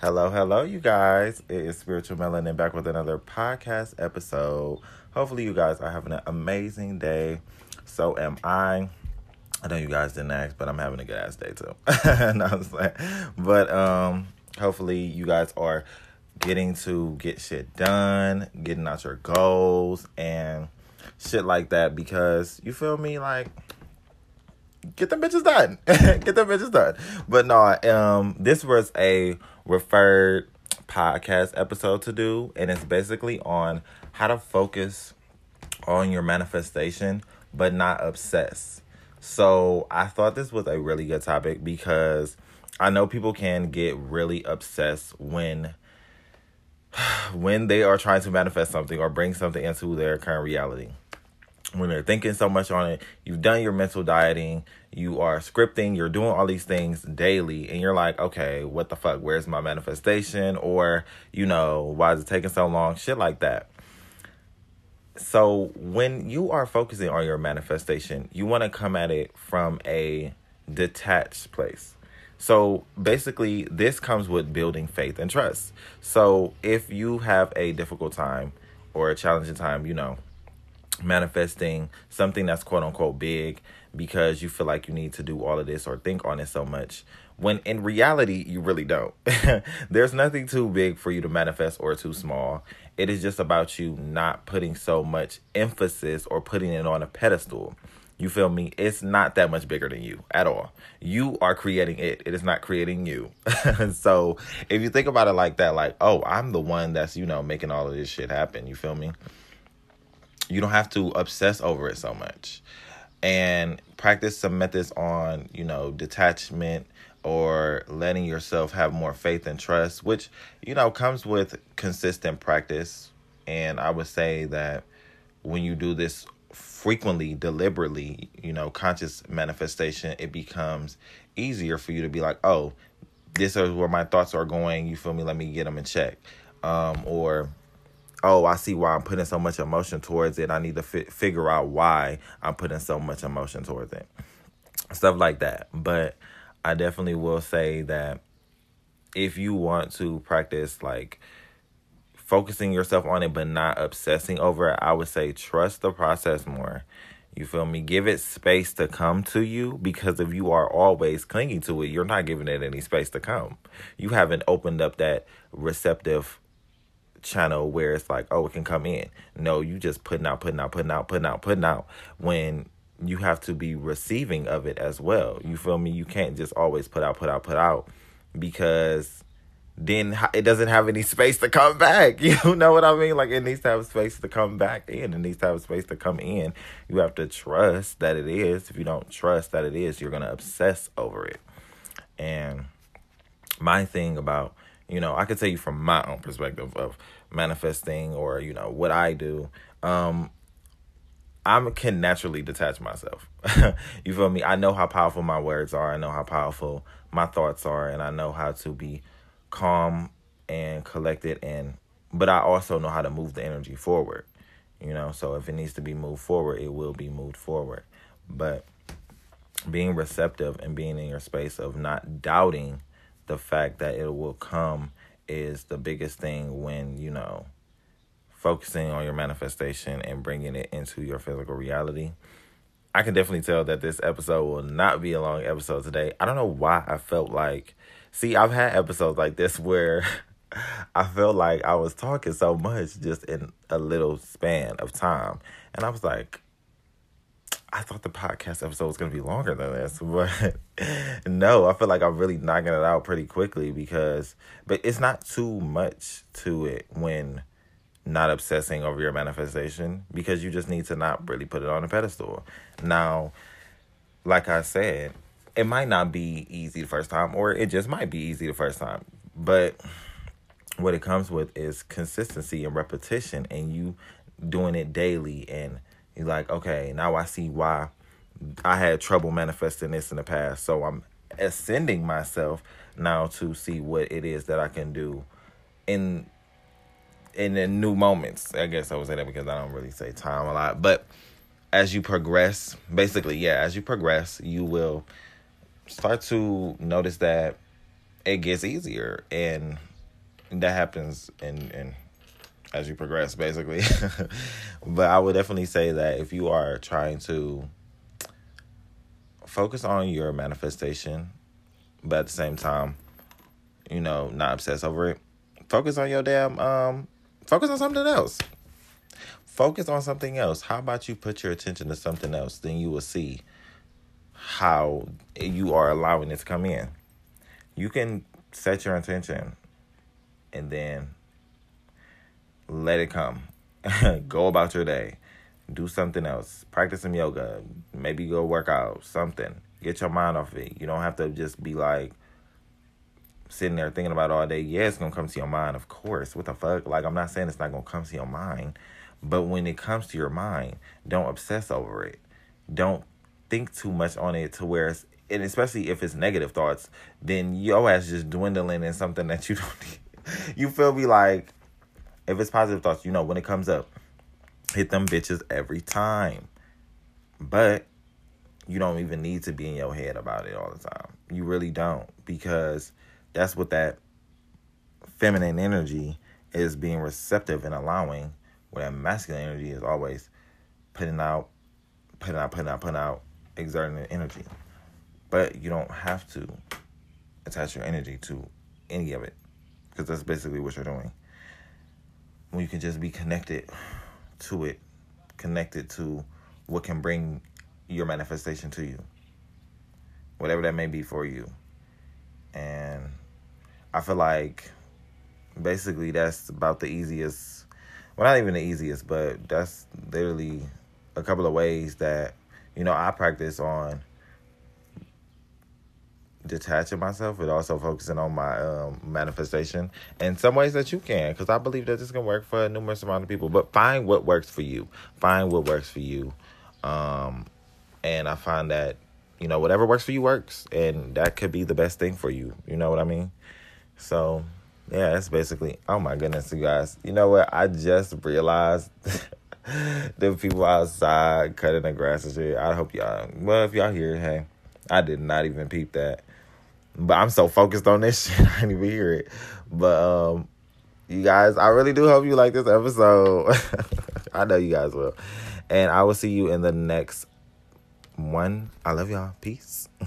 Hello, hello, you guys. It is Spiritual Melanin back with another podcast episode. Hopefully, you guys are having an amazing day. So am I. I know you guys didn't ask, but I'm having a good ass day too. no, I'm saying. But um, hopefully, you guys are getting to get shit done, getting out your goals, and shit like that because you feel me? Like, get them bitches done. get them bitches done. But no, um, this was a referred podcast episode to do, and it's basically on how to focus on your manifestation but not obsess. So I thought this was a really good topic because I know people can get really obsessed when when they are trying to manifest something or bring something into their current reality when they're thinking so much on it, you've done your mental dieting, you are scripting, you're doing all these things daily, and you're like, okay, what the fuck? Where's my manifestation? Or, you know, why is it taking so long? Shit like that. So, when you are focusing on your manifestation, you want to come at it from a detached place. So, basically, this comes with building faith and trust. So, if you have a difficult time or a challenging time, you know, manifesting something that's quote unquote big because you feel like you need to do all of this or think on it so much when in reality you really don't there's nothing too big for you to manifest or too small it is just about you not putting so much emphasis or putting it on a pedestal you feel me? It's not that much bigger than you at all. You are creating it. It is not creating you. so if you think about it like that, like, oh, I'm the one that's, you know, making all of this shit happen. You feel me? You don't have to obsess over it so much. And practice some methods on you know detachment or letting yourself have more faith and trust which you know comes with consistent practice. And i would say that when you do this frequently deliberately you know conscious manifestation it becomes easier for you to be like oh this is where my thoughts are going. You feel me? Let me get them in check. Um, or oh, I see why I'm putting so much emotion towards it. I need to fi- figure out why I'm putting so much emotion towards it. Stuff like that. But I definitely will say that if you want to practice like focusing yourself on it but not obsessing over it, I would say trust the process more. You feel me? Give it space to come to you because if you are always clinging to it, you're not giving it any space to come. You haven't opened up that receptive channel where it's like, oh, it can come in. No, you just putting out, putting out, putting out, putting out, putting out when you have to be receiving of it as well. You feel me? You can't just always put out, put out, put out because then it doesn't have any space to come back. You know what I mean? Like it needs to have space to come back in. It needs to have space to come in. You have to trust that it is. If you don't trust that it is, you're gonna obsess over it. And my thing about you know, I can tell you from my own perspective of manifesting or, you know, what I do. Um, I can naturally detach myself. you feel me? I know how powerful my words are. I know how powerful my thoughts are, and I know how to be calm and collected. And but I also know how to move the energy forward. You know, so if it needs to be moved forward, it will be moved forward. But being receptive and being in your space of not doubting the fact that it will come is the biggest thing when, you know, focusing on your manifestation and bringing it into your physical reality. I can definitely tell that this episode will not be a long episode today. I don't know why I felt like, see, I've had episodes like this where I felt like I was talking so much just in a little span of time. And I was like, I thought the podcast episode was going to be longer than this, but no, I feel like I'm really knocking it out pretty quickly because, but it's not too much to it when not obsessing over your manifestation because you just need to not really put it on a pedestal. Now, like I said, it might not be easy the first time, or it just might be easy the first time, but what it comes with is consistency and repetition, and you doing it daily and Like, okay, now I see why I had trouble manifesting this in the past. So I'm ascending myself now to see what it is that I can do in in the new moments. I guess I would say that because I don't really say time a lot. But as you progress, basically, yeah, as you progress, you will start to notice that it gets easier and that happens in in as you progress basically. But i would definitely say that if you are trying to focus on your manifestation but at the same time you know not obsess over it focus on your damn um focus on something else. Focus on something else. How about you put your attention to something else? Then you will see how you are allowing it to come in. You can set your intention and then let it come. go about your day. Do something else. Practice some yoga. Maybe go work out. Something. Get your mind off it. You don't have to just be like sitting there thinking about all day. Yeah, it's gonna come to your mind, of course. What the fuck? Like I'm not saying it's not gonna come to your mind, but when it comes to your mind, don't obsess over it. Don't think too much on it to where it's and especially if it's negative thoughts, then your ass just dwindling in something that you don't need. You feel me? Like if it's positive thoughts, you know, when it comes up, hit them bitches every time. But you don't even need to be in your head about it all the time. You really don't because that's what that feminine energy is being receptive and allowing, where that masculine energy is always putting out, putting out, putting out, putting out, exerting energy. But you don't have to attach your energy to any of it because that's basically what you're doing. When you can just be connected to it, connected to what can bring your manifestation to you, whatever that may be for you. And I feel like basically that's about the easiest, well, not even the easiest, but that's literally a couple of ways that, you know, I practice on detaching myself, but also focusing on my um, manifestation in some ways that you can, because I believe that this can work for a numerous amount of people. But find what works for you. Find what works for you, um, and I find that you know whatever works for you works, and that could be the best thing for you. You know what I mean? So yeah, that's basically. Oh my goodness, you guys. You know what? I just realized. the people outside cutting the grass and shit. I hope y'all. Well, if y'all here, hey, I did not even peep that. But I'm so focused on this shit, I didn't even hear it. But um, you guys, I really do hope you like this episode. I know you guys will. And I will see you in the next one. I love y'all. Peace.